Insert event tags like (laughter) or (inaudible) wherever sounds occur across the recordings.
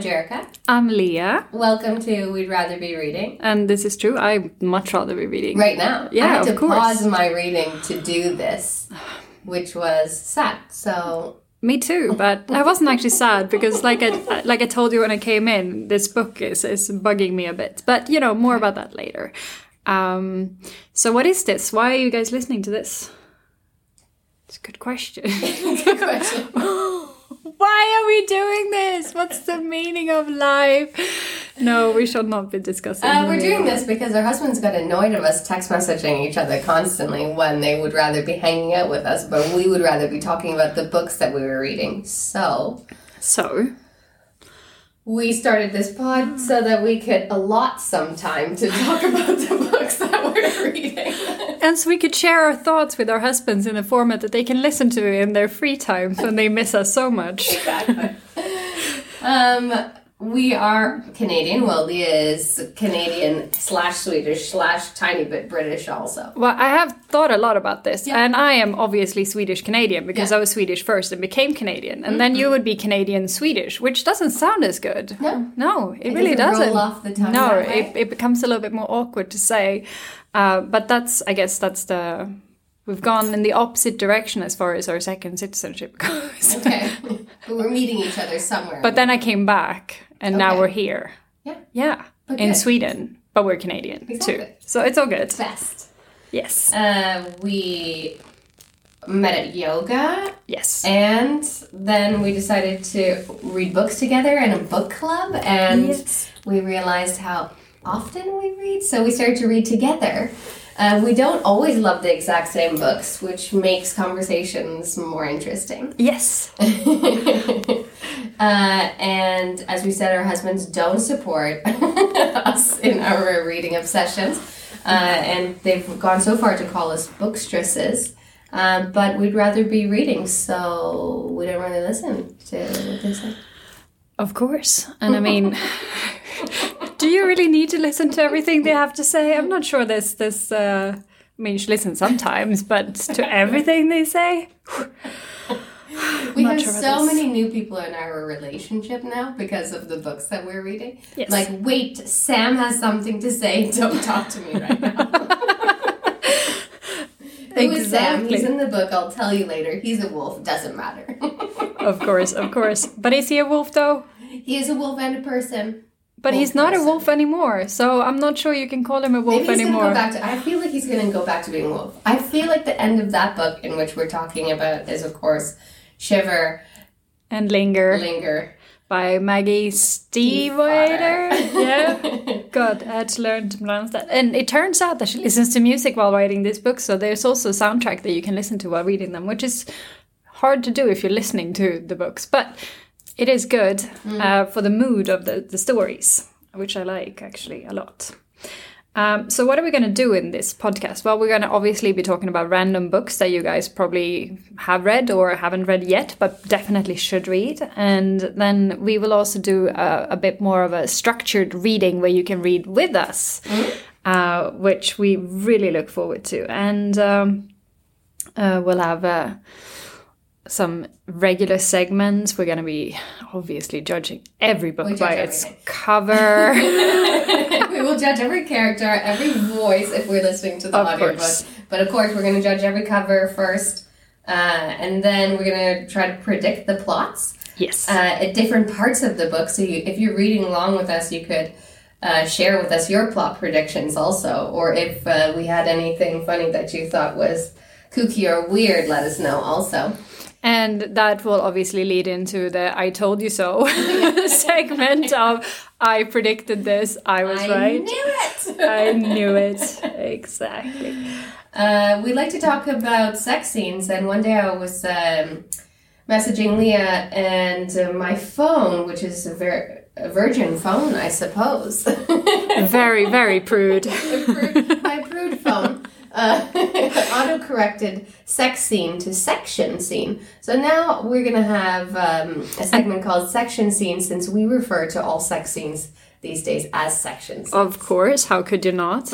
I'm Jerica. I'm Leah, Welcome to We'd Rather Be Reading. and this is true. I'd much rather be reading. Right now. Yeah, I had to of course. pause my reading to do this, which was sad. So, Me too, but (laughs) I wasn't actually sad because, like I like I told you when I came in, this book is is bugging me a bit. But you know, more about that later. Um, so, what is this? Why are you guys listening to this? It's a good question. (laughs) good question. (laughs) Why are we doing this? What's the meaning of life? No, we should not be discussing. Uh, we're doing this because our husbands got annoyed of us text messaging each other constantly when they would rather be hanging out with us, but we would rather be talking about the books that we were reading. So, So, we started this pod so that we could allot some time to talk (laughs) about the books that we're reading. And so we could share our thoughts with our husbands in a format that they can listen to in their free time when they miss us so much. Exactly. um, we are Canadian. Well, Leah is Canadian slash Swedish slash tiny bit British also. Well, I have thought a lot about this, Yeah. and I am obviously Swedish Canadian because Yeah. I was Swedish first and became Canadian, and then you would be Canadian Swedish, which doesn't sound as good. No. no, it, really doesn't doesn't. roll off the tongue no, it, it becomes a little bit more awkward to say. Uh, but that's, I guess, that's the we've gone in the opposite direction as far as our second citizenship (laughs) goes. Okay. but we're meeting each other somewhere. But then I came back, and now we're here. yeah, Yeah, But in. Sweden, but we're Canadian too, so it's all good. best. Yes, Uh, we met at yoga, yes. and then we decided to read books together in a book club, and Yes. we realized how often we read, so we started to read together. Uh, we don't always love the exact same books, which makes conversations more interesting. Yes. (laughs) uh, and as we said, our husbands don't support (laughs) us in our reading obsessions. Uh, and they've gone so far to call us bookstresses. Uh, but we'd rather be reading, so we don't really listen to what they say. Of course. And I mean, (laughs) do you really need to listen to everything they have to say? I'm not sure there's this. Uh, I mean, you should listen sometimes, but to everything they say? (gasps) We have sure so many new people in our relationship now because of the books that we're reading. Yes. Like, wait, Sam has something to say. (laughs) Don't talk to me right now. (laughs) Who is Sam? He's in the book. I'll tell you later. He's a wolf. Doesn't matter. (laughs) Of course, of course. But is he a wolf though? he is a wolf and a person. But Wolf he's not a wolf anymore, so I'm not sure you can call him a wolf Maybe he's anymore. gonna go back to. I feel like he's gonna go back to being a wolf. I feel like the end of that book, in which we're talking about, is of course Shiver, and Linger Linger. by Maggie Stiefvater. Yeah. God, I had to learn to pronounce that. And it turns out that she listens to music while writing this book, so there's also a soundtrack that you can listen to while reading them, which is hard to do if you're listening to the books. But it is good uh, for the mood of the, the stories, which I like actually a lot. Um, so, what are we going to do in this podcast? Well, we're going to obviously be talking about random books that you guys probably have read or haven't read yet, but definitely should read. And then we will also do a, a bit more of a structured reading where you can read with us, uh, which we really look forward to. And um, uh, we'll have. Uh, some regular segments. We're going to be obviously judging every book by its everything. cover. (laughs) we will judge every character, every voice if we're listening to the Of audiobook. course. But of course, we're going to judge every cover first, uh, and then we're going to try to predict the plots yes. uh, at different parts of the book. So you, if you're reading along with us, you could uh, share with us your plot predictions also, or if uh, we had anything funny that you thought was kooky or weird, let us know also. And that will obviously lead into the I told you so (laughs) segment of I predicted this, I was I right. I knew it. (laughs) I knew it. Exactly. Uh, we like to talk about sex scenes, and one day I was um, messaging Leah, and uh, my phone, which is a, ver- a virgin phone, I suppose, (laughs) Very, very prude. Prude- my prude phone, uh, (laughs) auto corrected sex scene to section scene. So now we're gonna have um, a segment called section scene, since we refer to all sex scenes these days as sections. Of course, how could you not?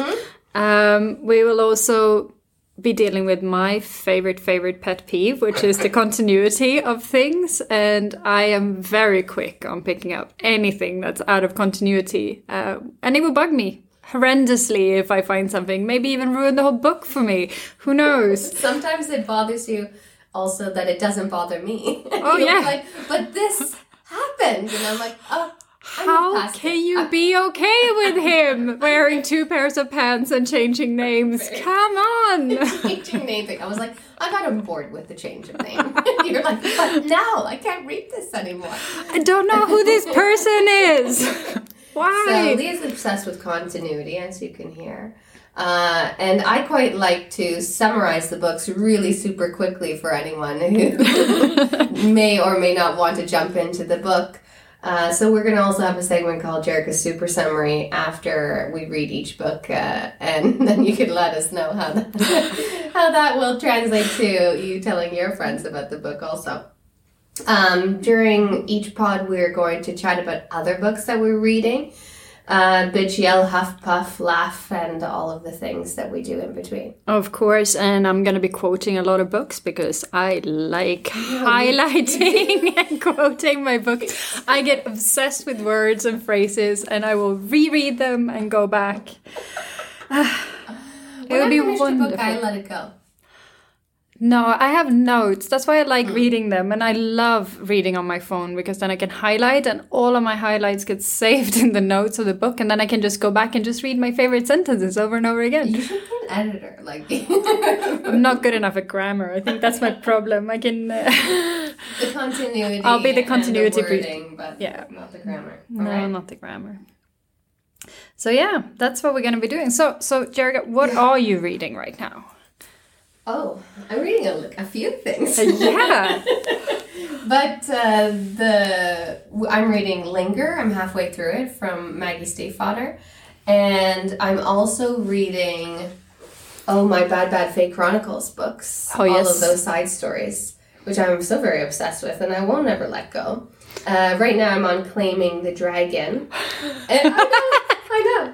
Um, we will also be dealing with my favorite favorite pet peeve, which is the continuity of things, and I am very quick on picking up anything that's out of continuity, uh, and it will bug me horrendously if I find something. Maybe even ruin the whole book for me. Who knows? (laughs) Sometimes it bothers you also that it doesn't bother me. (laughs) Oh, yeah. Like, but this happened, and I'm like, oh. I moved How can you I- be (laughs) okay with him wearing two pairs of pants and changing names? Come on. changing name thing. I was like, I got on board with the change of name. You're like, but now I can't read this anymore. I don't know who this person is. So Why? Leah's obsessed with continuity, as you can hear. Uh, and I quite like to summarize the books really super quickly for anyone who (laughs) may or may not want to jump into the book. Uh, so we're going to also have a segment called Jerica's Super Summary after we read each book, uh, and (laughs) then you can let us know how that, (laughs) how that will translate to you telling your friends about the book also. Um, during each pod, we're going to chat about other books that we're reading. Uh, bitch, yell, huff, puff, laugh, and all of the things that we do in between. Of course, and I'm going to be quoting a lot of books because I like highlighting (laughs) and quoting my books. I get obsessed with words and phrases, and I will reread them and go back. (sighs) it When would I be wonderful. book, I let it go. No, I have notes. That's why I like reading them. And I love reading on my phone because then I can highlight and all of my highlights get (laughs) saved in the notes of the book. And then I can just go back and just read my favorite sentences over and over again. You should be an editor, like (laughs) (laughs) I'm not good enough at grammar. I think that's my problem. I can. Uh, the continuity. I'll be the continuity the wording, but Yeah. not the grammar. no, Alright. not the grammar. So yeah, that's what we're gonna be doing. So, so Jerica, what are you reading right now? Oh, I'm reading a, a few things. yeah. (laughs) But uh, the I'm reading Linger. I'm halfway through it from Maggie Stiefvater, and I'm also reading oh my Bad Bad Fae Chronicles books. Oh, all yes. of those side stories, which I'm so very obsessed with, and I won't ever let go. Uh, right now, I'm on Claiming the Dragon, and.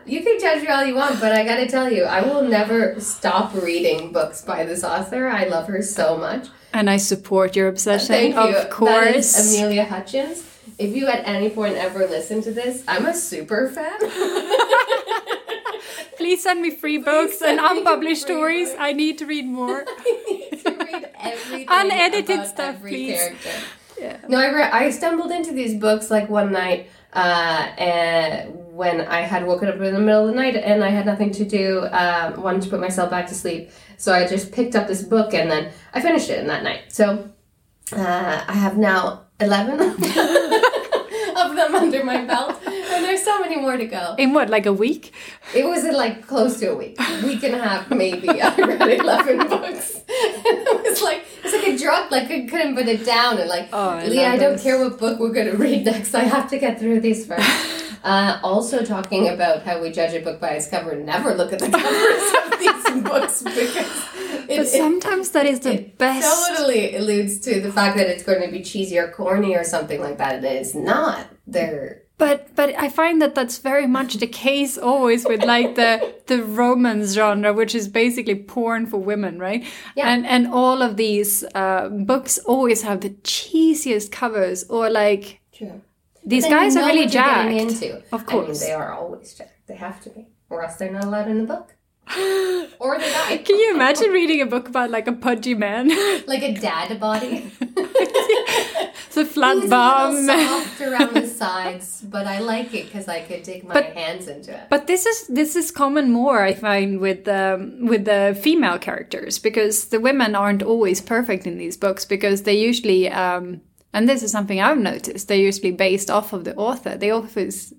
You can judge me all you want, but I gotta tell you, I will never stop reading books by this author. I love her so much. And I support your obsession, Thank you. of course. Amelia Hutchins. If you at any point ever listen to this, I'm a super fan. (laughs) Please send me free books and unpublished stories. books. I need to read more. (laughs) I need to read everything Unedited stuff, every please. character. Yeah. No, I re- I stumbled into these books like one night uh, and when I had woken up in the middle of the night and I had nothing to do, um, wanted to put myself back to sleep. So I just picked up this book and then I finished it in that night. So uh, I have now 11 of them (laughs) under my belt and there's so many more to go. In what, like a week? It was in like close to a week, week and a half maybe. I read eleven books. And (laughs) it was like it's like a drug. Like I couldn't put it down. And like, Oh, I Leah, I don't this. care what book we're gonna read next. I have to get through these first. (laughs) Uh, also talking about how we judge a book by its cover. Never look at the (laughs) covers of these (laughs) books because it, But sometimes that is the it best. totally alludes to the fact that it's going to be cheesy or corny or something like that. And it's not. They're But but I find that that's very much the case always with like the (laughs) the romance genre, which is basically porn for women, right? Yeah. And and all of these uh, books always have the cheesiest covers, or like true. These guys are really what you're getting jacked. Into. Of I mean, course. they are always jacked. They have to be, or else they're not allowed in the book. (gasps) or they die. Can you imagine reading a book about like a pudgy man, (laughs) like a (laughs) dad body? the flat He's bum? little soft (laughs) around the sides, but I like it because I could dig my But- hands into it. But this is this is common more I find with um, with the female characters because the women aren't always perfect in these books because they usually um, and this is something I've noticed they're usually based off of the author. They always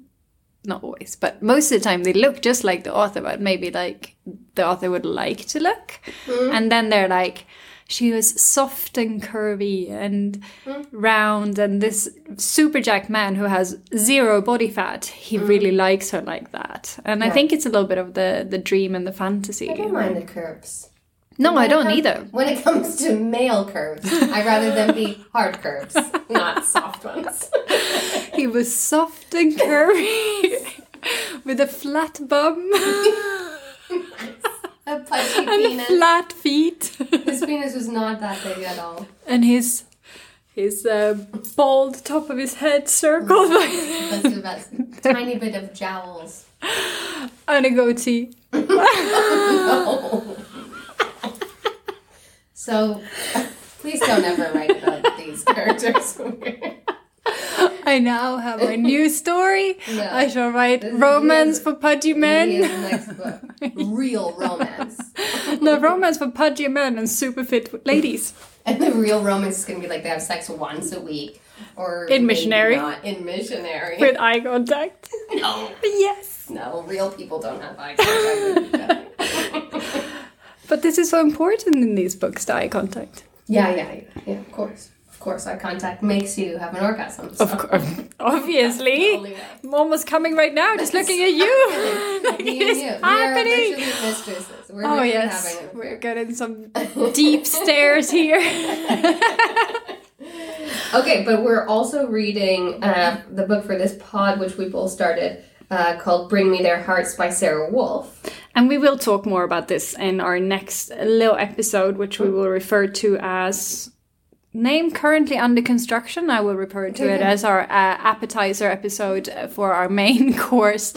not always, but most of the time they look just like the author, but maybe like the author would like to look, mm-hmm. and then they're like. She was soft and curvy and mm-hmm. round, and this super jacked man who has zero body fat, he mm-hmm. really likes her like that. And I think it's a little bit of the the dream and the fantasy. I don't mind the curves. No, I don't comes- either. When it comes to male curves, I'd rather them be hard curves, not soft ones. (laughs) He was soft and curvy (laughs) with a flat bum. (laughs) a pudgy and penis. flat feet. His penis was not that big at all. and his his uh, bald top of his head circled by That's the best. Tiny bit of jowls. and a goatee. So, please don't ever write about these characters. (laughs) I now have a new story. No. I shall write This is romance for pudgy men. in the next book. Real romance. (laughs) no, romance for pudgy men and super fit ladies. And the real romance is going to be like they have sex once a week. Or In missionary. Not in missionary. With eye contact. no. Yes. No, real people don't have eye contact with each other. But this is so important in these books, the eye contact. Yeah, yeah, yeah, yeah, of course. Of course, eye contact makes you have an orgasm. So. Of course. Obviously. I'm almost coming right now, just looking at you. like (laughs) Me it and is you. We are happening. We're Oh yes, having we're getting some (laughs) deep stares here. (laughs) Okay, but we're also reading uh, the book for this pod, which we both started, uh, called "Bring Me Their Hearts" by Sara Wolf. And we will talk more about this in our next little episode, which we will refer to as name currently under construction. I will refer to it as our uh, appetizer episode for our main (laughs) course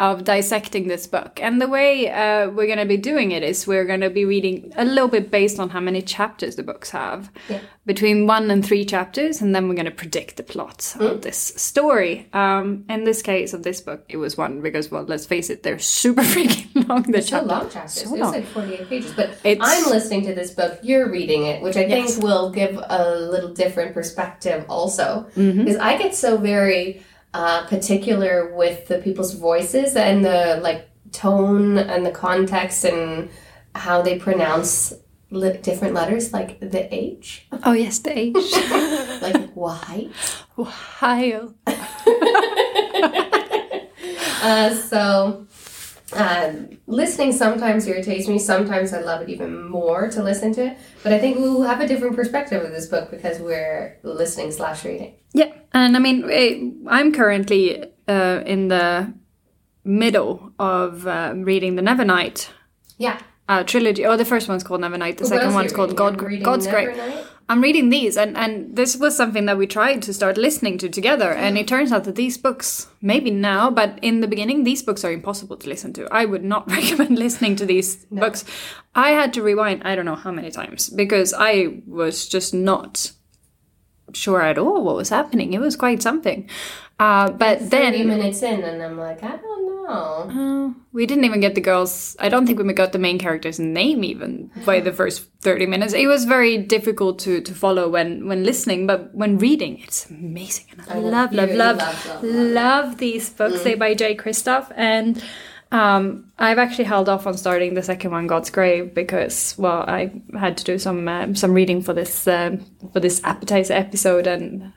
of dissecting this book. And the way uh, we're going to be doing it is we're going to be reading a little bit based on how many chapters the books have, Yeah. between one and three chapters, and then we're going to predict the plot of this story. Um, in this case of this book, it was one because, well, let's face it, they're (laughs) super freaking long. The So chapter. long chapters. So it's long. like forty-eight pages. But It's- I'm listening to this book. You're reading it, which I think Yes. will give a little different perspective, also, Mm-hmm. because I get so very uh, particular with the people's voices and the like tone and the context and how they pronounce li- different letters, like the H, Oh yes, the H. (laughs) (laughs) like white. Ohio. (laughs) Uh, so, um, listening sometimes irritates me. Sometimes I love it even more to listen to it. But I think we'll have a different perspective of this book because we're listening slash reading. Yeah, and I mean, eh, I'm currently uh, in the middle of uh, reading the Nevernight Yeah. uh, trilogy. Oh, the first one's called Nevernight. The What second one's called? God, Godsgrave. I'm reading these, and, and this was something that we tried to start listening to together. And it turns out that these books, maybe now, but in the beginning, these books are impossible to listen to. I would not (laughs) recommend listening to these books. I had to rewind, I don't know how many times, because I was just not sure at all what was happening. It was quite something. Uh, but 30 then minutes in, and I'm like, I don't know. uh, we didn't even get the girls. I don't think we got the main character's name even by the first thirty minutes. It was very difficult to, to follow when when listening, but when reading, it's amazing. And I, know. love, You love, love, love, love, love, love. these books. They by Jay Kristoff and. Um, I've actually held off on starting the second one, Godsgrave, because well, I had to do some uh, some reading for this um for this appetizer episode, and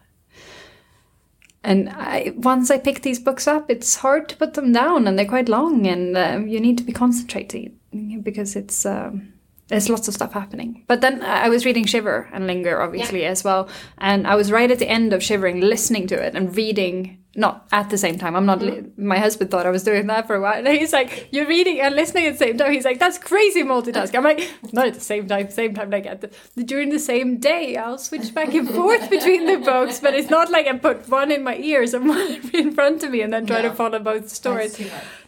and I, once I pick these books up, it's hard to put them down, and they're quite long, and uh, you need to be concentrating because it's um, there's lots of stuff happening. But then I was reading Shiver and Linger, obviously as well, and I was right at the end of Shivering, listening to it and reading. Not at the same time. I'm not. Li- my husband thought I was doing that for a while. And he's like, "You're reading and listening at the same time." He's like, "That's crazy multitasking." I'm like, "Not at the same time. Same time, like at the during the same day. I'll switch back and forth between the books, but it's not like I put one in my ears and (laughs) one in front of me and then try to follow both stories.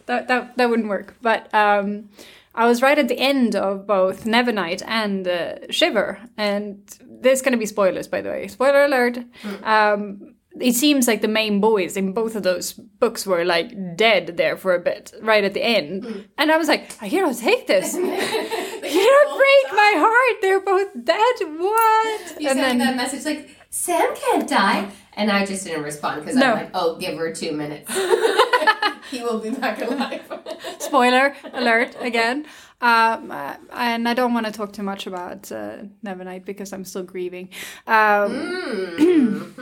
That that that wouldn't work. But um, I was right at the end of both Nevernight and uh, Shiver, and there's going to be spoilers, by the way. Spoiler alert. Um, it seems like the main boys in both of those books were like dead there for a bit, right at the end. Mm. And I was like, I cannot take this. (laughs) (laughs) you don't break my heart. They're both dead. What? You and sent me that message like, Sam can't die. And I just didn't respond because No. I'm like, oh, give her two minutes. (laughs) he will be back alive. (laughs) spoiler alert again. Um, uh, and I don't want to talk too much about uh, Nevernight because I'm still grieving. Um,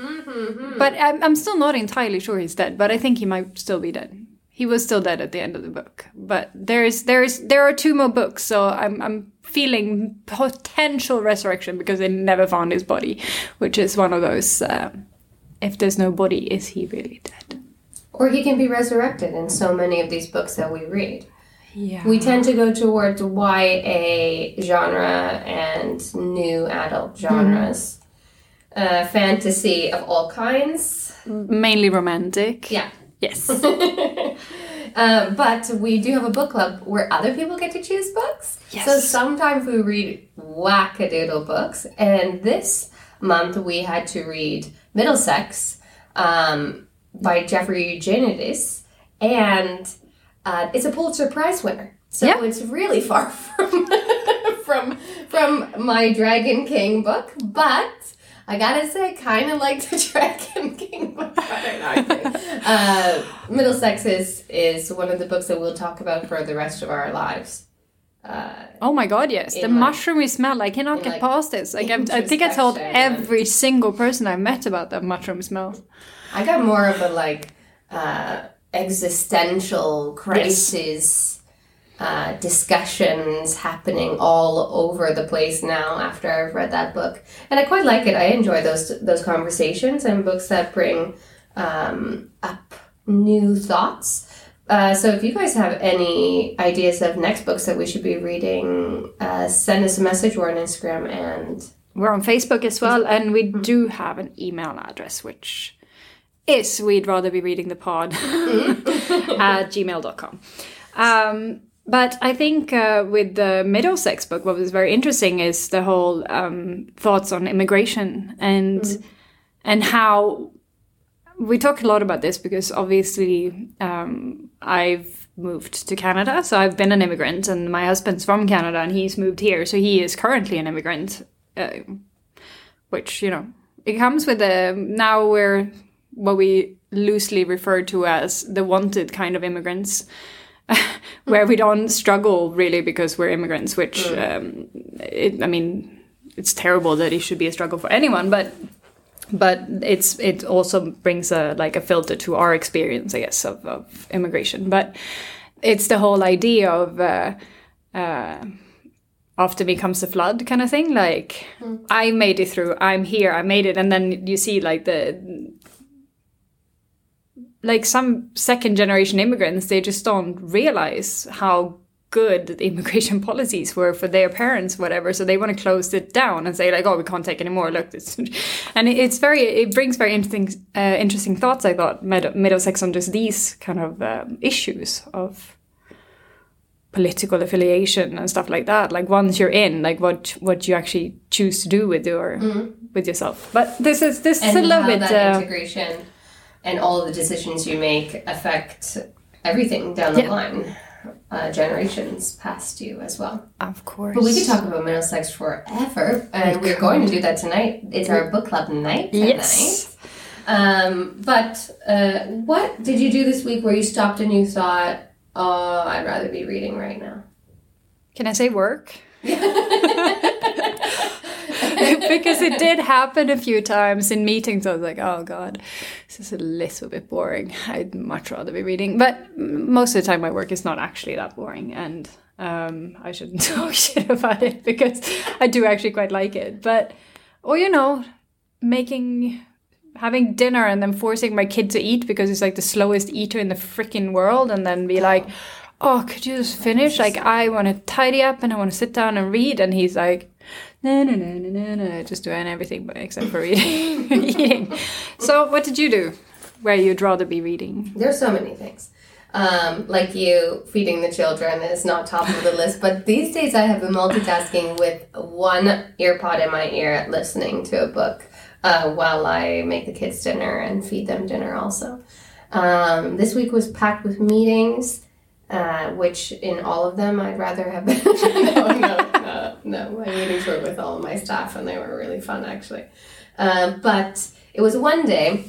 but I'm, I'm still not entirely sure he's dead. But I think he might still be dead. He was still dead at the end of the book. But there's there's there are two more books, so I'm I'm feeling potential resurrection because they never found his body, which is one of those. Um, if there's no body, is he really dead? or he can be resurrected in so many of these books that we read. Yeah. We tend to go towards YA genre and new adult genres. Uh, fantasy of all kinds. Mainly romantic. Yeah. Yes. (laughs) Uh, but we do have a book club where other people get to choose books. Yes. So sometimes we read wackadoodle books, and this month we had to read Middlesex um, by Jeffrey Eugenides, and uh, it's a Pulitzer Prize winner. So Yeah. it's really far (laughs) from from from my Dragon King book, but. I gotta say, I kind of like the (laughs) Dragon King book better now. I think. (laughs) Uh, Middlesex is is one of the books that we'll talk about for the rest of our lives. Uh, oh my god, yes. The like- mushroomy smell. I cannot get like, past this. Like I'm, think I told every single person I met about that mushroom smell. I got more of a like uh, existential crisis uh, discussions happening all over the place now after I've read that book, and I quite like it. I enjoy those those conversations and books that bring um, up new thoughts. Uh, so if you guys have any ideas of next books that we should be reading, uh, send us a message. Or on Instagram and We're on Facebook as well, and we do have an email address, which is we'd rather be reading the pod (laughs) at gmail.com. Um, but I think uh, with the Middlesex book, what was very interesting is the whole um, thoughts on immigration and and how we talk a lot about this because obviously um, I've moved to Canada, so I've been an immigrant, and my husband's from Canada, and he's moved here, so he is currently an immigrant, uh, which you know it comes with a now we're what we loosely refer to as the wanted kind of immigrants. (laughs) where we don't struggle really because we're immigrants, which um, it, I mean, it's terrible that it should be a struggle for anyone, but but it's it also brings a like a filter to our experience, I guess, of, of immigration. But it's the whole idea of uh, uh, after me comes the flood kind of thing. Like I made it through, I'm here, I made it, and then you see like the like some second generation immigrants, they just don't realize how good the immigration (laughs) policies were for their parents, whatever. So they want to close it down and say like, "Oh, we can't take anymore." Look, this, (laughs) and it's very, it brings very interesting, uh, interesting thoughts. I thought Mid- Middlesex on just these kind of um, issues of political affiliation and stuff like that. Like once you're in, like what what you actually choose to do with your with yourself. But this is this is a little bit. Uh, integration and all the decisions you make affect everything down the Yeah. line, uh, generations past you as well. of course. But we could talk about Middlesex forever, and we're going to do that tonight. It's our book club night tonight. Yes. Um, but uh, what did you do this week where you stopped and you thought, "Oh, I'd rather be reading right now"? Can I say work? (laughs) (laughs) because it did happen a few times in meetings. I was like, oh god, this is a little bit boring. (laughs) I'd much rather be reading. But most of the time, my work is not actually that boring, and um, I shouldn't (laughs) talk shit about it because I do actually quite like it. But, or you know, making having dinner and then forcing my kid to eat because he's like the slowest eater in the freaking world and then be like oh could you just finish like i want to tidy up and i want to sit down and read and he's like no no no no no no just doing everything but except for reading (laughs) eating so what did you do where you'd rather be reading There's so many things. Um, like you, feeding the children is not top of the list, but these days I have been multitasking with one earpod in my ear, listening to a book uh, while I make the kids dinner and feed them dinner also. Um, this week was packed with meetings, uh, which in all of them I'd rather have been. (laughs) no, no, no, no. My meetings were with all of my staff and they were really fun actually. Um, but it was one day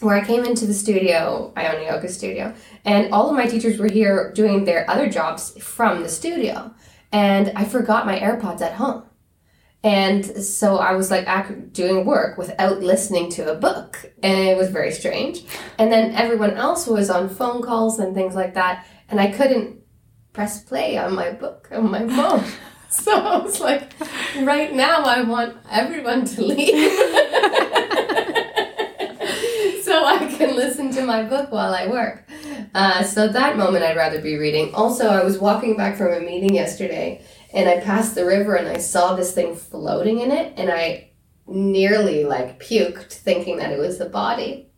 where I came into the studio, I own a yoga studio, and all of my teachers were here doing their other jobs from the studio. And I forgot my AirPods at home. And so I was like doing work without listening to a book. And it was very strange. And then everyone else was on phone calls and things like that. And I couldn't press play on my book on my phone. (laughs) So I was like, right now I want everyone to leave. (laughs) so I can listen to my book while I work. Uh, so that moment I'd rather be reading. Also, I was walking back from a meeting yesterday and I passed the river and I saw this thing floating in it and I nearly like puked thinking that it was the body.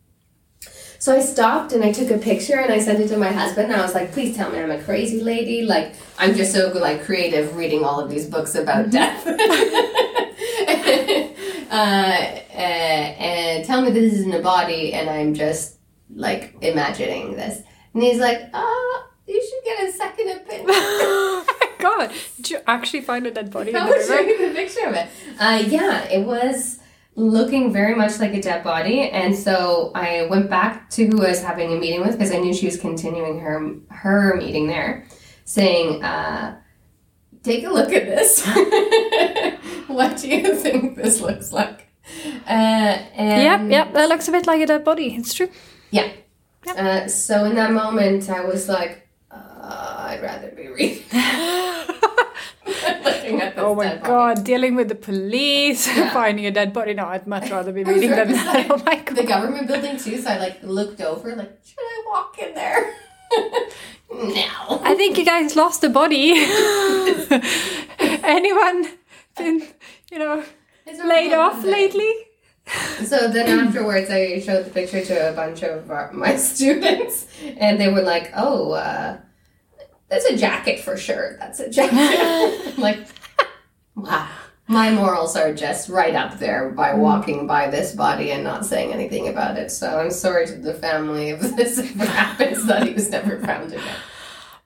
So I stopped and I took a picture and I sent it to my husband and I was like, please tell me I'm a crazy lady. Like I'm just so like creative reading all of these books about death. (laughs) uh, uh, and tell me this isn't a body and I'm just like imagining this. And he's like, oh, you should get a second opinion. (laughs) oh my god! Did you actually find a dead body in (laughs) I will show you the picture of it. Uh, yeah, it was looking very much like a dead body, and so I went back to who I was having a meeting with because I knew she was continuing her her meeting there, saying, uh, "Take a look at this. (laughs) what do you think this looks like?" Uh, and Yep, yep. That looks a bit like a dead body. It's true. yeah. Uh, so in that moment, I was like, uh, "I'd rather be reading." (laughs) (laughs) Looking at this Oh my dead body. god! Dealing with the police, Yeah. (laughs) finding a dead body. No, I'd much rather be reading than (laughs) that. Oh my god! the government building too, so I like looked over, like, should I walk in there? no. I think you guys lost a body. Anyone been, you know, laid off lately? So then (clears throat) afterwards, I showed the picture to a bunch of our, my students, and they were like, "Oh, uh, that's a jacket for sure. That's a jacket." (laughs) Like, wow. My morals are just right up there by mm. walking by this body and not saying anything about it. So I'm sorry to the family if (laughs) this ever happens that he was never found again.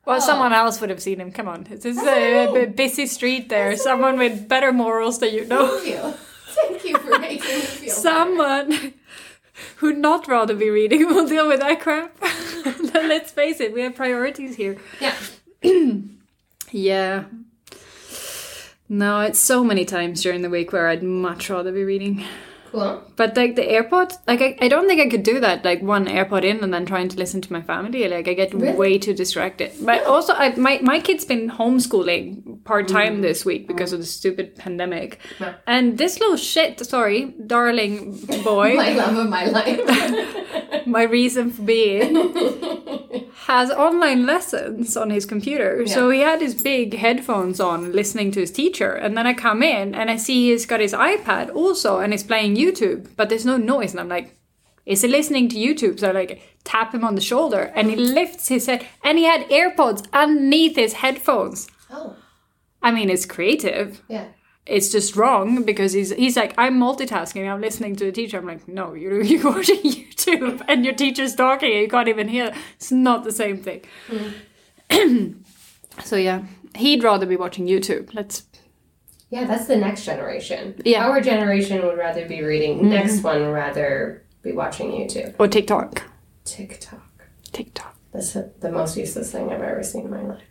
Well, Oh. someone else would have seen him. Come on, it's, it's That's what I a, b- busy street there. Someone with better morals than you know. Thank you. Thank you for making me feel better. Someone who'd not rather be reading will deal with that crap. (laughs) Let's face it, we have priorities here. Yeah. (clears throat) Yeah. No, it's so many times during the week where I'd much rather be reading. Cool. But like the AirPod, like I, I don't think I could do that. Like one AirPod in and then trying to listen to my family. Like I get Really? way too distracted. But also, I, my my kid's been homeschooling part time mm. this week because oh. of the stupid pandemic. Yeah. And this little shit, sorry, darling (laughs) boy, My love of my life. (laughs) my reason for being, has online lessons on his computer. So he had his big headphones on listening to his teacher. And then I come in and I see he's got his iPad also and he's playing YouTube, but there's no noise. And I'm like, is he listening to YouTube? So I like tap him on the shoulder and he lifts his head and he had AirPods underneath his headphones. oh, I mean, it's creative. yeah. It's just wrong because he's he's like I'm multitasking. I'm listening to the teacher. I'm like, no, you're (laughs) you're watching YouTube and your teacher's talking and you can't even hear. It's not the same thing. (clears throat) so yeah, he'd rather be watching YouTube. Let's Yeah, that's the next generation. Yeah. Our generation would rather be reading. Next one rather be watching YouTube. or TikTok. TikTok. TikTok. That's the most useless thing I've ever seen in my life.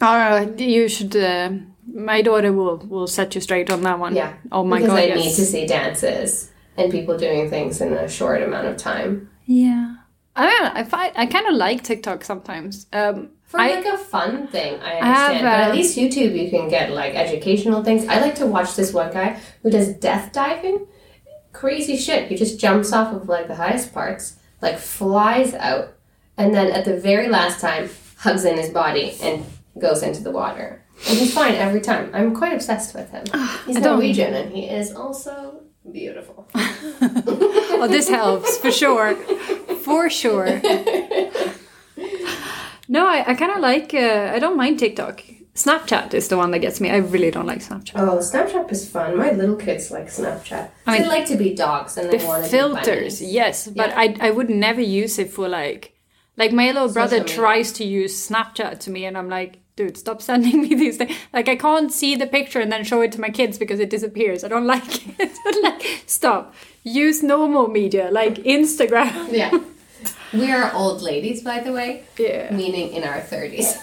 All right, you should. Uh, my daughter will will set you straight on that one. Yeah. Oh my because god. I yes. need to see dances and people doing things in a short amount of time. Yeah. I don't know. I find I kind of like TikTok sometimes. Um, For I- like a fun thing, I i have, understand. but uh, at least YouTube, you can get like educational things. I like to watch this one guy who does death diving. Crazy shit. He just jumps off of like the highest parts, like flies out, and then at the very last time, hugs in his body and goes into the water. And he's fine every time. I'm quite obsessed with him. He's Norwegian and he is also beautiful. (laughs) (laughs) well, this helps for sure, for sure. No, I, I kind of like. Uh, I don't mind TikTok. Snapchat is the one that gets me. I really don't like Snapchat. Oh, Snapchat is fun. My little kids like Snapchat. I mean, they like to be dogs and they The want to filters, be yes, but Yeah. I I would never use it for like, like my little brother tries to use Snapchat to me, and I'm like, dude, stop sending me these things. Like I can't see the picture and then show it to my kids because it disappears. I don't (laughs) like it. (laughs) like, stop. Use normal media like Instagram. (laughs) Yeah. We are old ladies, by the way, Yeah. meaning in our 30s.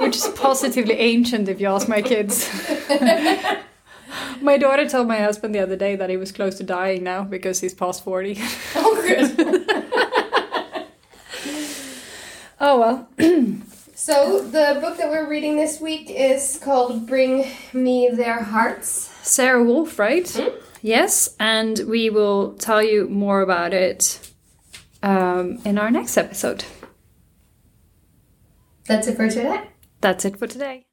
which is positively ancient if you ask my kids. my daughter told my husband the other day that he was close to dying now because he's past 40. oh, good. Oh well. (clears throat) So, the book that we're reading this week is called Bring Me Their Hearts. Sara Wolf, right? Yes, and we will tell you more about it um, in our next episode. That's it for today. That's it for today.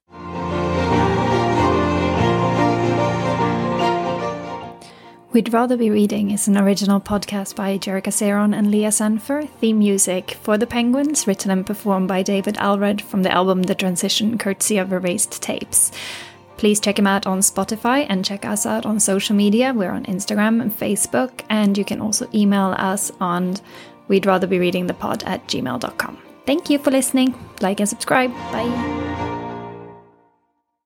We'd Rather Be Reading is an original podcast by Jerica Saron and Leah Sanfer. Theme music for The Penguins, written and performed by David Allred from the album The Transition, courtesy of Erased Tapes. Please check him out on Spotify and check us out on social media. We're on Instagram and Facebook, and you can also email us on we'd rather be reading the pod at gmail.com. Thank you for listening. Like and subscribe. Bye.